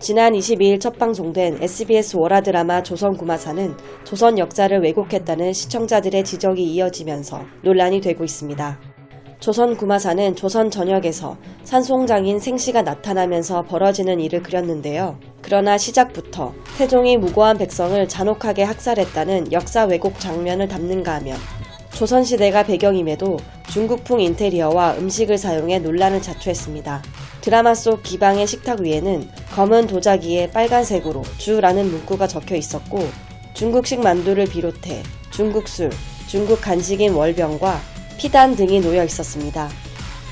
지난 22일 첫 방송된 SBS 월화 드라마 조선 구마사는 조선 역사를 왜곡했다는 시청자들의 지적이 이어지면서 논란이 되고 있습니다. 조선 구마사는 조선 전역에서 산송장인 생씨가 나타나면서 벌어지는 일을 그렸는데요. 그러나 시작부터 태종이 무고한 백성을 잔혹하게 학살했다는 역사 왜곡 장면을 담는가 하면 조선시대가 배경임에도 중국풍 인테리어와 음식을 사용해 논란을 자초했습니다. 드라마 속 기방의 식탁 위에는 검은 도자기에 빨간색으로 주라는 문구가 적혀 있었고 중국식 만두를 비롯해 중국 술, 중국 간식인 월병과 피단 등이 놓여 있었습니다.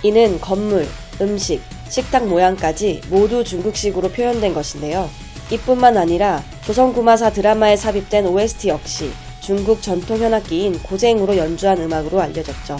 이는 건물, 음식, 식탁 모양까지 모두 중국식으로 표현된 것인데요. 이뿐만 아니라 조선구마사 드라마에 삽입된 OST 역시 중국 전통 현악기인 고쟁으로 연주한 음악으로 알려졌죠.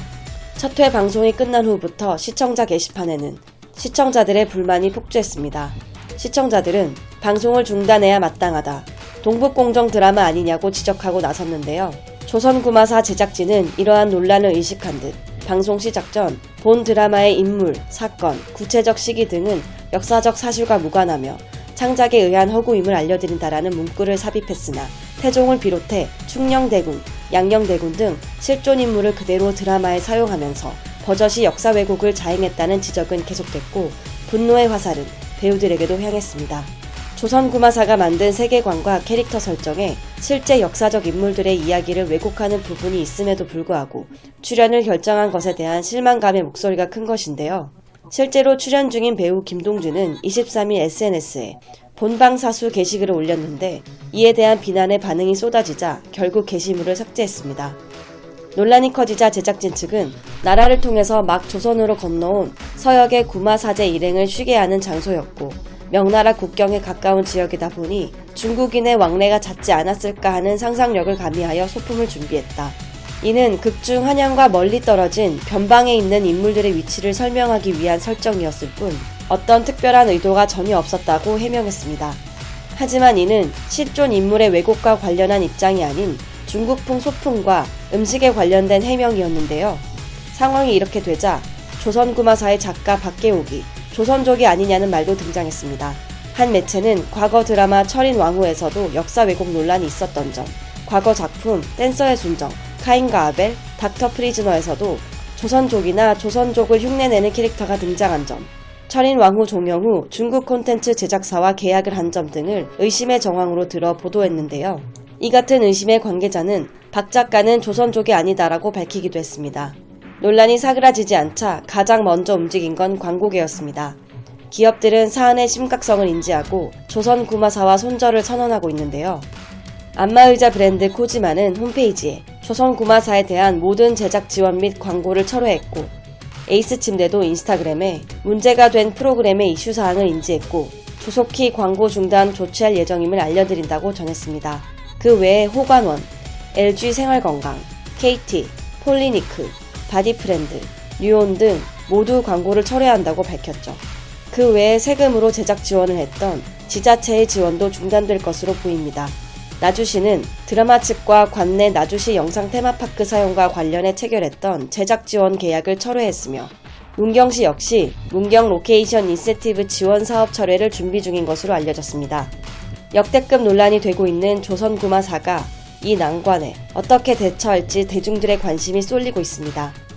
첫 회 방송이 끝난 후부터 시청자 게시판에는 시청자들의 불만이 폭주했습니다. 시청자들은 방송을 중단해야 마땅하다. 동북공정 드라마 아니냐고 지적하고 나섰는데요. 조선구마사 제작진은 이러한 논란을 의식한 듯 방송 시작 전 본 드라마의 인물, 사건, 구체적 시기 등은 역사적 사실과 무관하며 창작에 의한 허구임을 알려드린다라는 문구를 삽입했으나 태종을 비롯해 충녕대군, 양녕대군 등 실존 인물을 그대로 드라마에 사용하면서 버젓이 역사 왜곡을 자행했다는 지적은 계속됐고 분노의 화살은 배우들에게도 향했습니다. 조선 구마사가 만든 세계관과 캐릭터 설정에 실제 역사적 인물들의 이야기를 왜곡하는 부분이 있음에도 불구하고 출연을 결정한 것에 대한 실망감의 목소리가 큰 것인데요. 실제로 출연 중인 배우 김동준은 23일 SNS에 본방 사수 게시글을 올렸는데 이에 대한 비난의 반응이 쏟아지자 결국 게시물을 삭제했습니다. 논란이 커지자 제작진 측은 나라를 통해서 막 조선으로 건너온 서역의 구마사제 일행을 쉬게 하는 장소였고 명나라 국경에 가까운 지역이다 보니 중국인의 왕래가 잦지 않았을까 하는 상상력을 가미하여 소품을 준비했다. 이는 극중 한양과 멀리 떨어진 변방에 있는 인물들의 위치를 설명하기 위한 설정이었을 뿐 어떤 특별한 의도가 전혀 없었다고 해명했습니다. 하지만 이는 실존 인물의 왜곡과 관련한 입장이 아닌 중국풍 소품과 음식에 관련된 해명이었는데요. 상황이 이렇게 되자 조선구마사의 작가 박계옥이 조선족이 아니냐는 말도 등장했습니다. 한 매체는 과거 드라마 철인 왕후에서도 역사 왜곡 논란이 있었던 점, 과거 작품 댄서의 순정, 카인과 아벨, 닥터 프리즈너에서도 조선족이나 조선족을 흉내내는 캐릭터가 등장한 점, 철인 왕후 종영 후 중국 콘텐츠 제작사와 계약을 한 점 등을 의심의 정황으로 들어 보도했는데요. 이 같은 의심의 관계자는 박 작가는 조선족이 아니다라고 밝히기도 했습니다. 논란이 사그라지지 않자 가장 먼저 움직인 건 광고계였습니다. 기업들은 사안의 심각성을 인지하고 조선 구마사와 손절을 선언하고 있는데요. 안마의자 브랜드 코지마는 홈페이지에 조선 구마사에 대한 모든 제작 지원 및 광고를 철회했고 에이스 침대도 인스타그램에 문제가 된 프로그램의 이슈 사항을 인지했고 조속히 광고 중단 조치할 예정임을 알려드린다고 전했습니다. 그 외에 호관원, LG 생활건강, KT, 폴리니크, 바디프렌드, 뉴온 등 모두 광고를 철회한다고 밝혔죠. 그 외에 세금으로 제작 지원을 했던 지자체의 지원도 중단될 것으로 보입니다. 나주시는 드라마 측과 관내 나주시 영상 테마파크 사용과 관련해 체결했던 제작 지원 계약을 철회했으며 문경시 역시 문경 로케이션 인센티브 지원 사업 철회를 준비 중인 것으로 알려졌습니다. 역대급 논란이 되고 있는 조선구마사가 이 난관에 어떻게 대처할지 대중들의 관심이 쏠리고 있습니다.